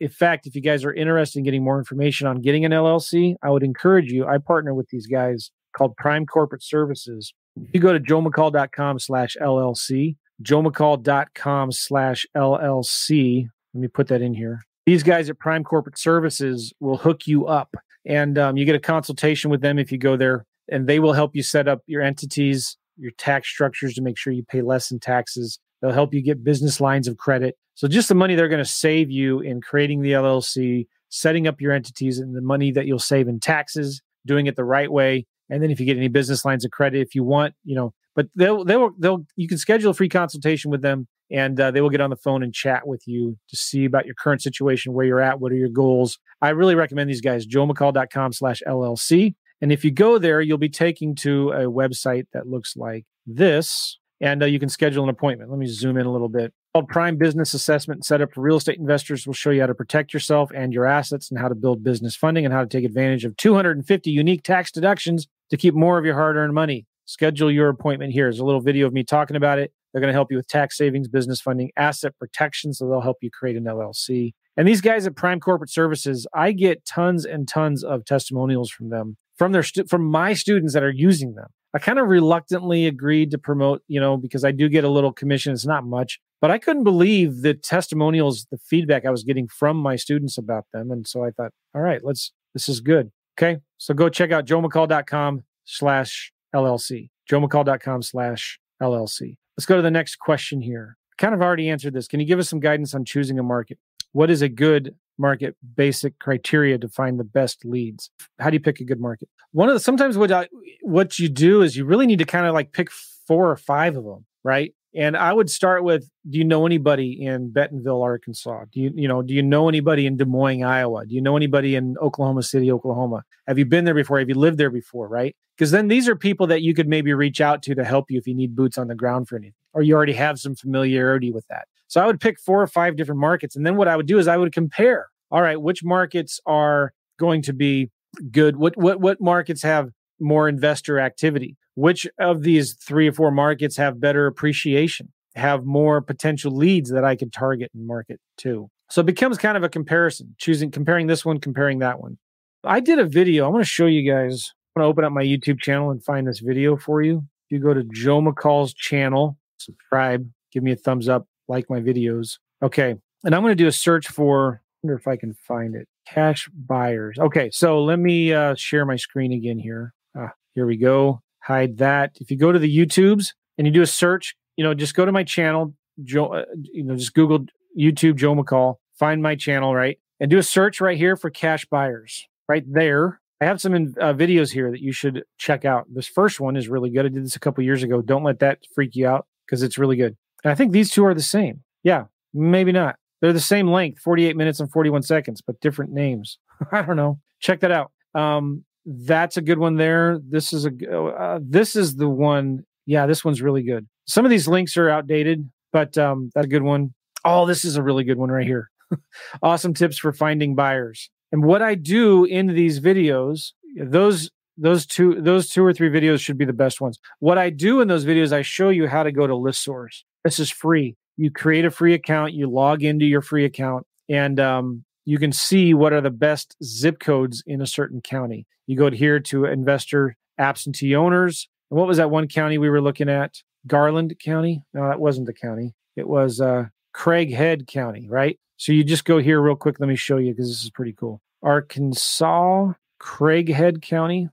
In fact, if you guys are interested in getting more information on getting an LLC, I would encourage you. I partner with these guys called Prime Corporate Services. You go to joemccall.com slash LLC, joemccall.com slash LLC. Let me put that in here. These guys at Prime Corporate Services will hook you up and um, you get a consultation with them if you go there and they will help you set up your entities, your tax structures to make sure you pay less in taxes. They'll help you get business lines of credit. So just the money they're going to save you in creating the LLC, setting up your entities and the money that you'll save in taxes, doing it the right way. And then if you get any business lines of credit, if you want, you know, but they'll, they'll, they'll, you can schedule a free consultation with them and uh, they will get on the phone and chat with you to see about your current situation, where you're at, what are your goals. I really recommend these guys, joemccall.com slash LLC. And if you go there, you'll be taking to a website that looks like this, and uh, you can schedule an appointment. Let me zoom in a little bit. Called Prime Business Assessment set up for real estate investors will show you how to protect yourself and your assets and how to build business funding and how to take advantage of 250 unique tax deductions to keep more of your hard earned money. Schedule your appointment here. There's a little video of me talking about it. They're going to help you with tax savings, business funding, asset protection. So they'll help you create an LLC. And these guys at Prime Corporate Services, I get tons and tons of testimonials from them, from their stu- from my students that are using them. I kind of reluctantly agreed to promote, you know, because I do get a little commission. It's not much, but I couldn't believe the testimonials, the feedback I was getting from my students about them. And so I thought, all right, let's, this is good. Okay. So go check out joemccall.com slash LLC, joemccall.com slash LLC. Let's go to the next question here. kind of already answered this. Can you give us some guidance on choosing a market? What is a good market basic criteria to find the best leads? How do you pick a good market? One of the sometimes what I, what you do is you really need to kind of like pick four or five of them, right? And I would start with do you know anybody in Bentonville, Arkansas? Do you you know, do you know anybody in Des Moines, Iowa? Do you know anybody in Oklahoma City, Oklahoma? Have you been there before? Have you lived there before, right? Because then these are people that you could maybe reach out to to help you if you need boots on the ground for anything or you already have some familiarity with that. So I would pick four or five different markets and then what I would do is I would compare. All right, which markets are going to be good? What what what markets have more investor activity? which of these three or four markets have better appreciation, have more potential leads that I could target and market to. So it becomes kind of a comparison, choosing, comparing this one, comparing that one. I did a video. I want to show you guys. I'm going to open up my YouTube channel and find this video for you. If you go to Joe McCall's channel, subscribe, give me a thumbs up, like my videos. Okay. And I'm going to do a search for, I wonder if I can find it. Cash buyers. Okay. So let me uh, share my screen again here. Ah, here we go hide that. If you go to the YouTubes and you do a search, you know, just go to my channel, Joe, uh, you know, just Google YouTube Joe McCall, find my channel, right? And do a search right here for cash buyers right there. I have some uh, videos here that you should check out. This first one is really good. I did this a couple years ago. Don't let that freak you out because it's really good. And I think these two are the same. Yeah, maybe not. They're the same length, 48 minutes and 41 seconds, but different names. [laughs] I don't know. Check that out. Um, that's a good one there. This is a uh, this is the one. Yeah, this one's really good. Some of these links are outdated, but um, that's a good one. Oh, this is a really good one right here. [laughs] awesome tips for finding buyers. And what I do in these videos, those those two those two or three videos should be the best ones. What I do in those videos, I show you how to go to ListSource. This is free. You create a free account, you log into your free account, and um, you can see what are the best zip codes in a certain county. You go here to investor absentee owners. And what was that one county we were looking at? Garland County? No, that wasn't the county. It was uh, Craighead County, right? So you just go here real quick. Let me show you because this is pretty cool. Arkansas, Craighead County,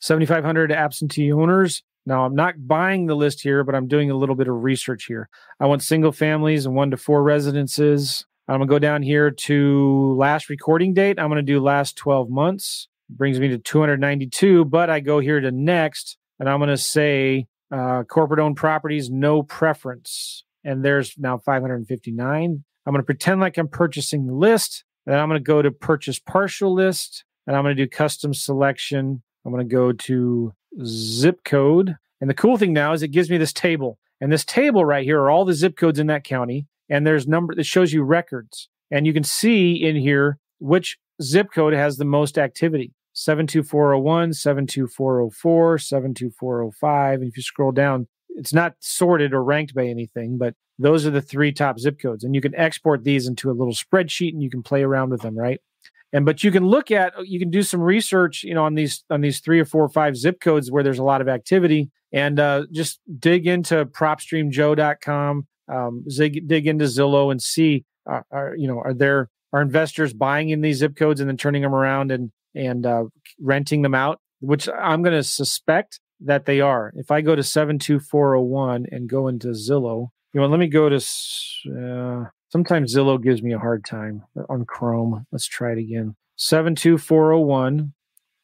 7,500 absentee owners. Now, I'm not buying the list here, but I'm doing a little bit of research here. I want single families and one to four residences. I'm going to go down here to last recording date. I'm going to do last 12 months. Brings me to 292, but I go here to next and I'm going to say uh, corporate owned properties, no preference. And there's now 559. I'm going to pretend like I'm purchasing the list. Then I'm going to go to purchase partial list and I'm going to do custom selection. I'm going to go to zip code. And the cool thing now is it gives me this table. And this table right here are all the zip codes in that county. And there's number that shows you records. And you can see in here which zip code has the most activity. 72401, 72404, 72405. And if you scroll down, it's not sorted or ranked by anything, but those are the three top zip codes. And you can export these into a little spreadsheet and you can play around with them, right? and but you can look at you can do some research you know on these on these three or four or five zip codes where there's a lot of activity and uh, just dig into propstreamjoe.com um, dig, dig into zillow and see uh, are you know are there are investors buying in these zip codes and then turning them around and and uh, renting them out which i'm going to suspect that they are if i go to 72401 and go into zillow you know let me go to uh, Sometimes Zillow gives me a hard time on Chrome. Let's try it again. 72401.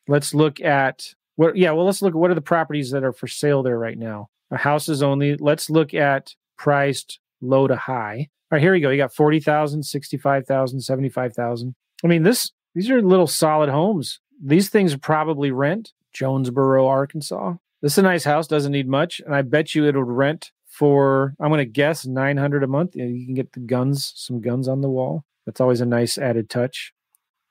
Let's look at what yeah, well let's look at what are the properties that are for sale there right now. Houses only. Let's look at priced low to high. All right, here we go. You got 40,000, 65,000, 75,000. I mean, this these are little solid homes. These things probably rent Jonesboro, Arkansas. This is a nice house, doesn't need much, and I bet you it'll rent for I'm going to guess 900 a month. You can get the guns, some guns on the wall. That's always a nice added touch.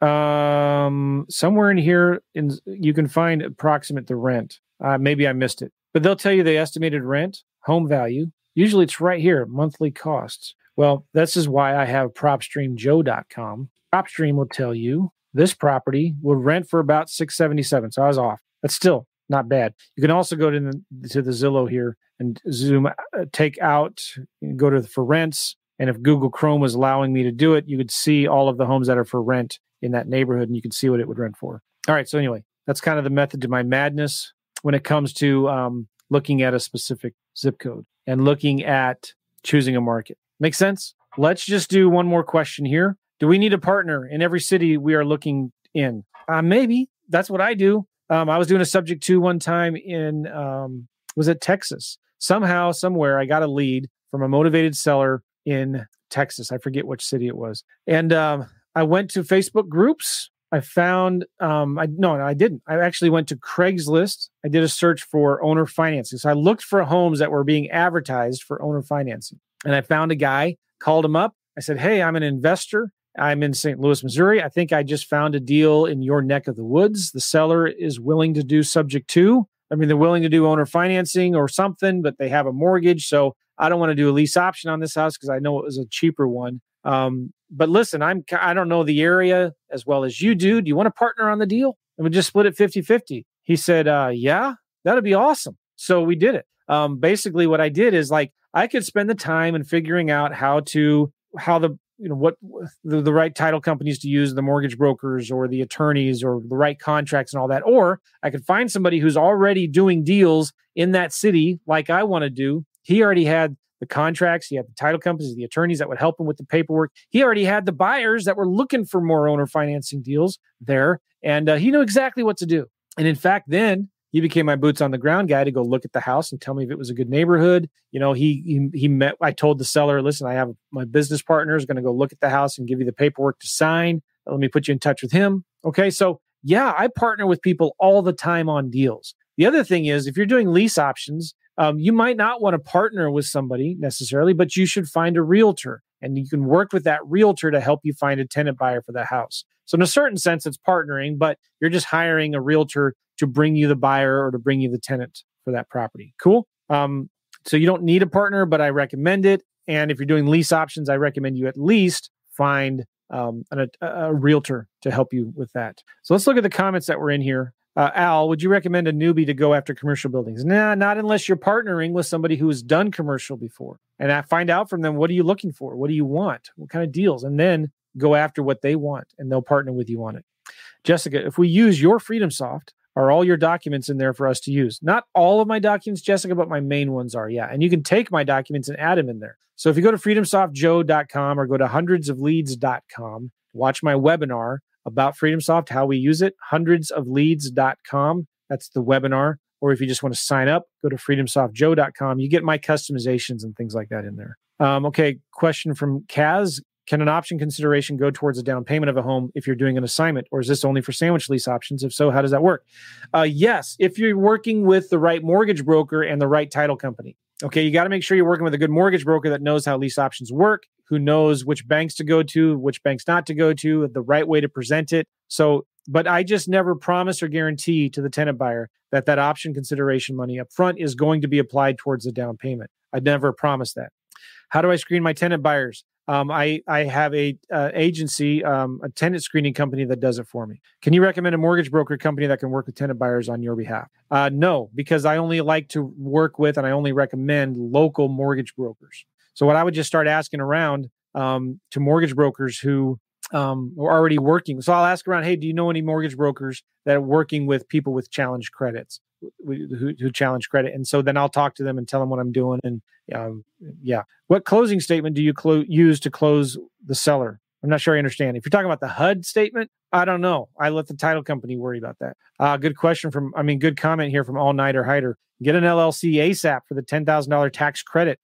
Um, somewhere in here, in you can find approximate the rent. Uh, maybe I missed it, but they'll tell you the estimated rent, home value. Usually, it's right here, monthly costs. Well, this is why I have PropStreamJoe.com. PropStream will tell you this property will rent for about 677. So I was off. That's still not bad. You can also go to the, to the Zillow here and zoom, uh, take out, go to the for rents. And if Google Chrome was allowing me to do it, you could see all of the homes that are for rent in that neighborhood and you can see what it would rent for. All right. So, anyway, that's kind of the method to my madness when it comes to um, looking at a specific zip code and looking at choosing a market. Make sense? Let's just do one more question here. Do we need a partner in every city we are looking in? Uh, maybe. That's what I do. Um, I was doing a subject two one time in um, was it Texas? Somehow, somewhere, I got a lead from a motivated seller in Texas. I forget which city it was, and um, I went to Facebook groups. I found um, I no, no, I didn't. I actually went to Craigslist. I did a search for owner financing. So I looked for homes that were being advertised for owner financing, and I found a guy. Called him up. I said, "Hey, I'm an investor. I'm in St. Louis, Missouri. I think I just found a deal in your neck of the woods. The seller is willing to do subject to. I mean, they're willing to do owner financing or something, but they have a mortgage. So I don't want to do a lease option on this house because I know it was a cheaper one. Um, but listen, I'm I don't know the area as well as you do. Do you want to partner on the deal? And we just split it 50 50. He said, uh, Yeah, that'd be awesome. So we did it. Um, basically, what I did is like I could spend the time in figuring out how to how the you know what the, the right title companies to use the mortgage brokers or the attorneys or the right contracts and all that or i could find somebody who's already doing deals in that city like i want to do he already had the contracts he had the title companies the attorneys that would help him with the paperwork he already had the buyers that were looking for more owner financing deals there and uh, he knew exactly what to do and in fact then he became my boots on the ground guy to go look at the house and tell me if it was a good neighborhood. You know, he he, he met. I told the seller, listen, I have my business partner is going to go look at the house and give you the paperwork to sign. Let me put you in touch with him. Okay, so yeah, I partner with people all the time on deals. The other thing is, if you're doing lease options, um, you might not want to partner with somebody necessarily, but you should find a realtor and you can work with that realtor to help you find a tenant buyer for the house. So, in a certain sense, it's partnering, but you're just hiring a realtor to bring you the buyer or to bring you the tenant for that property. Cool. Um, so you don't need a partner, but I recommend it. And if you're doing lease options, I recommend you at least find um, a, a, realtor to help you with that. So let's look at the comments that were in here. Uh, Al, would you recommend a newbie to go after commercial buildings? Nah, not unless you're partnering with somebody who has done commercial before. And I find out from them what are you looking for? What do you want? What kind of deals? And then go after what they want and they'll partner with you on it. Jessica, if we use your Freedom Soft, are all your documents in there for us to use. Not all of my documents, Jessica, but my main ones are. Yeah. And you can take my documents and add them in there. So if you go to freedomsoftjoe.com or go to hundredsofleads.com, watch my webinar about FreedomSoft, how we use it, hundredsofleads.com. That's the webinar. Or if you just want to sign up, go to freedomsoftjoe.com. You get my customizations and things like that in there. Um, okay, question from Kaz. Can an option consideration go towards a down payment of a home if you're doing an assignment, or is this only for sandwich lease options? If so, how does that work? Uh, yes, if you're working with the right mortgage broker and the right title company. Okay, you got to make sure you're working with a good mortgage broker that knows how lease options work, who knows which banks to go to, which banks not to go to, the right way to present it. So, but I just never promise or guarantee to the tenant buyer that that option consideration money up front is going to be applied towards the down payment. I'd never promise that. How do I screen my tenant buyers? Um, I I have a uh, agency, um, a tenant screening company that does it for me. Can you recommend a mortgage broker company that can work with tenant buyers on your behalf? Uh, no, because I only like to work with and I only recommend local mortgage brokers. So what I would just start asking around um, to mortgage brokers who um, are already working. So I'll ask around, hey, do you know any mortgage brokers that are working with people with challenged credits? Who, who, challenge credit. And so then I'll talk to them and tell them what I'm doing. And um, yeah, what closing statement do you clo- use to close the seller? I'm not sure I understand. If you're talking about the HUD statement, I don't know. I let the title company worry about that. Uh, good question from, I mean, good comment here from All Nighter Hider. Get an LLC ASAP for the $10,000 tax credit.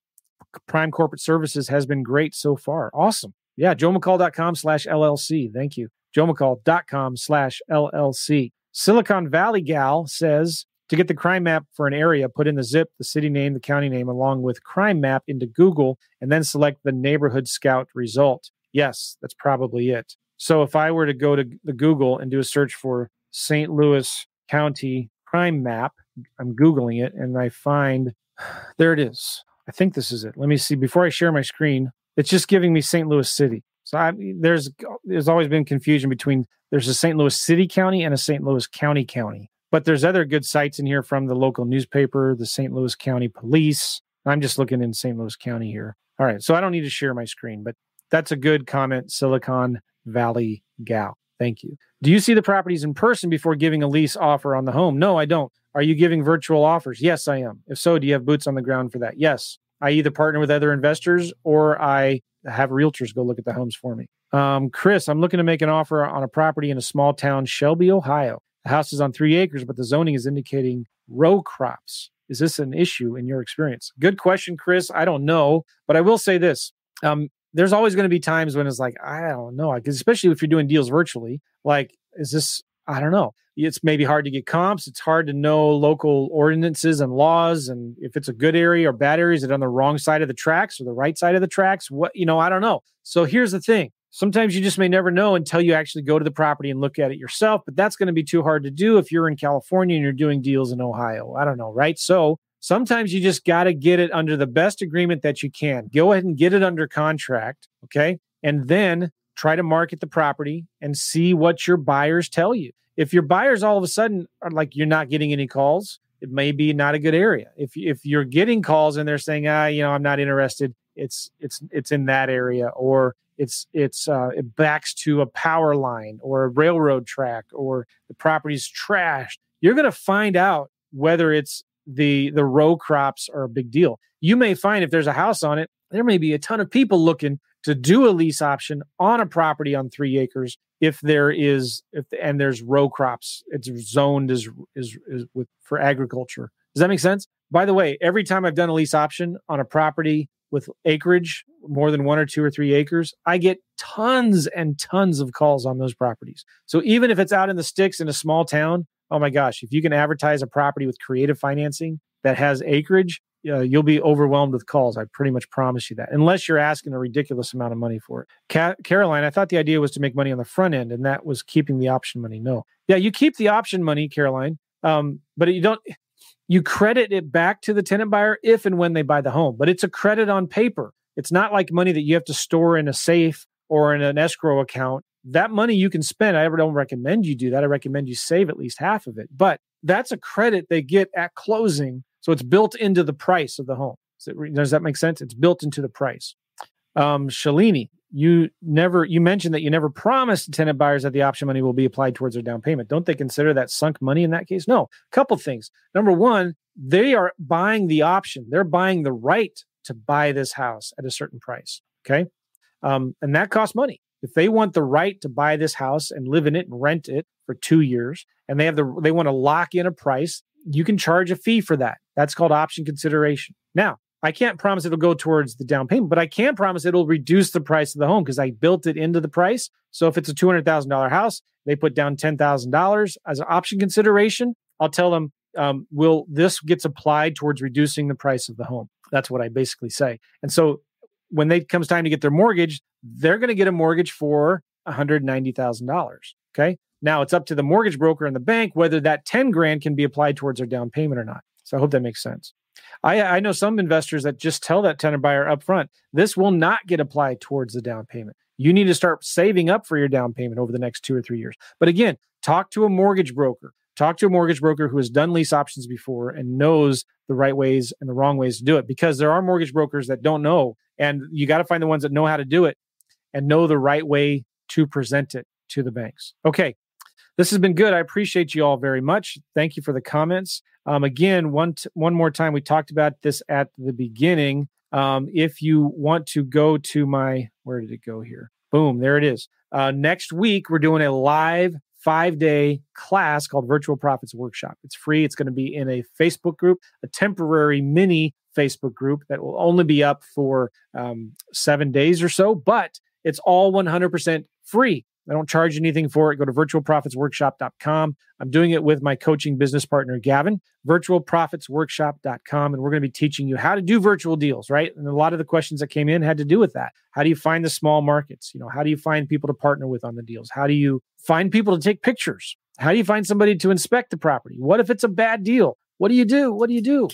Prime Corporate Services has been great so far. Awesome. Yeah, joemccall.com slash LLC. Thank you. joemccall.com slash LLC. Silicon Valley Gal says to get the crime map for an area, put in the zip, the city name, the county name, along with crime map into Google, and then select the neighborhood scout result. Yes, that's probably it. So if I were to go to the Google and do a search for St. Louis County crime map, I'm Googling it and I find [sighs] there it is. I think this is it. Let me see. Before I share my screen, it's just giving me St. Louis City. So I, there's there's always been confusion between there's a St. Louis City County and a St. Louis County County. But there's other good sites in here from the local newspaper, the St. Louis County Police. I'm just looking in St. Louis County here. All right, so I don't need to share my screen, but that's a good comment, Silicon Valley Gal. Thank you. Do you see the properties in person before giving a lease offer on the home? No, I don't. Are you giving virtual offers? Yes, I am. If so, do you have boots on the ground for that? Yes. I either partner with other investors or I have realtors go look at the homes for me. Um, Chris, I'm looking to make an offer on a property in a small town, Shelby, Ohio. The house is on three acres, but the zoning is indicating row crops. Is this an issue in your experience? Good question, Chris. I don't know, but I will say this. Um, there's always going to be times when it's like, I don't know, especially if you're doing deals virtually, like, is this, I don't know it's maybe hard to get comps. It's hard to know local ordinances and laws, and if it's a good area or bad area, is it on the wrong side of the tracks or the right side of the tracks? What you know, I don't know. So here's the thing: sometimes you just may never know until you actually go to the property and look at it yourself. But that's going to be too hard to do if you're in California and you're doing deals in Ohio. I don't know, right? So sometimes you just got to get it under the best agreement that you can. Go ahead and get it under contract, okay, and then try to market the property and see what your buyers tell you if your buyers all of a sudden are like you're not getting any calls, it may be not a good area. If if you're getting calls and they're saying, ah, you know, I'm not interested, it's it's it's in that area, or it's it's uh, it backs to a power line or a railroad track, or the property's trashed. You're going to find out whether it's the the row crops are a big deal. You may find if there's a house on it, there may be a ton of people looking to do a lease option on a property on three acres if there is if and there's row crops it's zoned as is, with for agriculture. Does that make sense? By the way every time i've done a lease option on a property with acreage more than one or two or three acres i get tons and tons of calls on those properties. So even if it's out in the sticks in a small town oh my gosh if you can advertise a property with creative financing that has acreage uh, you'll be overwhelmed with calls. I pretty much promise you that, unless you're asking a ridiculous amount of money for it. Ca- Caroline, I thought the idea was to make money on the front end, and that was keeping the option money. No, yeah, you keep the option money, Caroline, um, but you don't. You credit it back to the tenant buyer if and when they buy the home, but it's a credit on paper. It's not like money that you have to store in a safe or in an escrow account. That money you can spend. I don't recommend you do that. I recommend you save at least half of it, but that's a credit they get at closing so it's built into the price of the home. Does that make sense? It's built into the price. Um, Shalini, you never you mentioned that you never promised tenant buyers that the option money will be applied towards their down payment. Don't they consider that sunk money in that case? No. A couple things. Number one, they are buying the option. They're buying the right to buy this house at a certain price. Okay. Um, and that costs money. If they want the right to buy this house and live in it and rent it for two years, and they have the they want to lock in a price, you can charge a fee for that. That's called option consideration. Now, I can't promise it'll go towards the down payment, but I can promise it'll reduce the price of the home because I built it into the price. So if it's a $200,000 house, they put down $10,000 as an option consideration. I'll tell them, um, will this gets applied towards reducing the price of the home? That's what I basically say. And so when it comes time to get their mortgage, they're going to get a mortgage for $190,000. Okay. Now it's up to the mortgage broker and the bank whether that 10 grand can be applied towards their down payment or not. So I hope that makes sense. I, I know some investors that just tell that tenant buyer up front, this will not get applied towards the down payment. You need to start saving up for your down payment over the next two or three years. But again, talk to a mortgage broker. Talk to a mortgage broker who has done lease options before and knows the right ways and the wrong ways to do it because there are mortgage brokers that don't know. And you got to find the ones that know how to do it and know the right way to present it to the banks. Okay. This has been good. I appreciate you all very much. Thank you for the comments. Um, again, one t- one more time, we talked about this at the beginning. Um, if you want to go to my, where did it go here? Boom, there it is. Uh, next week, we're doing a live five day class called Virtual Profits Workshop. It's free. It's going to be in a Facebook group, a temporary mini Facebook group that will only be up for um, seven days or so, but it's all 100% free. I don't charge anything for it. Go to virtualprofitsworkshop.com. I'm doing it with my coaching business partner, Gavin, virtualprofitsworkshop.com. And we're going to be teaching you how to do virtual deals, right? And a lot of the questions that came in had to do with that. How do you find the small markets? You know, how do you find people to partner with on the deals? How do you find people to take pictures? How do you find somebody to inspect the property? What if it's a bad deal? What do you do? What do you do?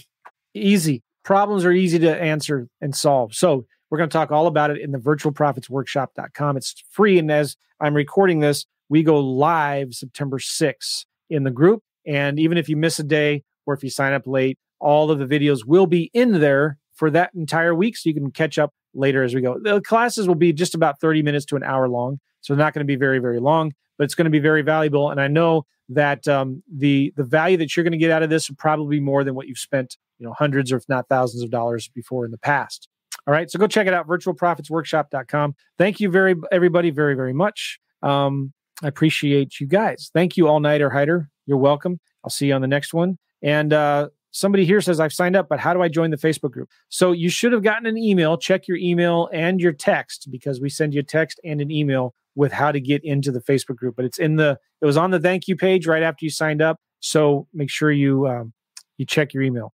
Easy. Problems are easy to answer and solve. So we're going to talk all about it in the virtualprofitsworkshop.com. It's free. And as I'm recording this, we go live September 6th in the group. And even if you miss a day or if you sign up late, all of the videos will be in there for that entire week. So you can catch up later as we go. The classes will be just about 30 minutes to an hour long. So they're not going to be very, very long, but it's going to be very valuable. And I know that um, the the value that you're going to get out of this will probably be more than what you've spent, you know, hundreds or if not thousands of dollars before in the past. All right. So go check it out, virtualprofitsworkshop.com. Thank you very, everybody, very, very much. Um, I appreciate you guys. Thank you, All Nighter Hider. You're welcome. I'll see you on the next one. And uh, somebody here says, I've signed up, but how do I join the Facebook group? So you should have gotten an email. Check your email and your text because we send you a text and an email with how to get into the Facebook group. But it's in the, it was on the thank you page right after you signed up. So make sure you, um, you check your email.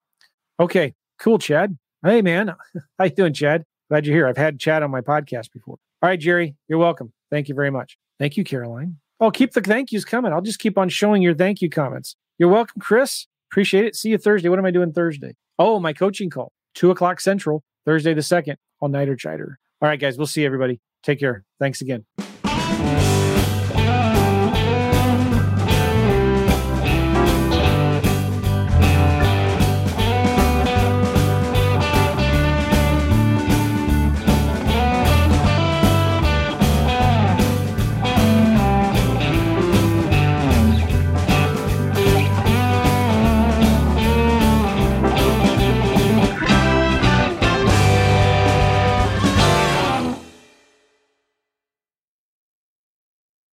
Okay, cool, Chad. Hey, man. How you doing, Chad? Glad you're here. I've had Chad on my podcast before. All right, Jerry, you're welcome. Thank you very much. Thank you, Caroline. Oh, keep the thank yous coming. I'll just keep on showing your thank you comments. You're welcome, Chris. Appreciate it. See you Thursday. What am I doing Thursday? Oh, my coaching call, two o'clock central, Thursday the second, all nighter chider. All right, guys, we'll see everybody. Take care. Thanks again.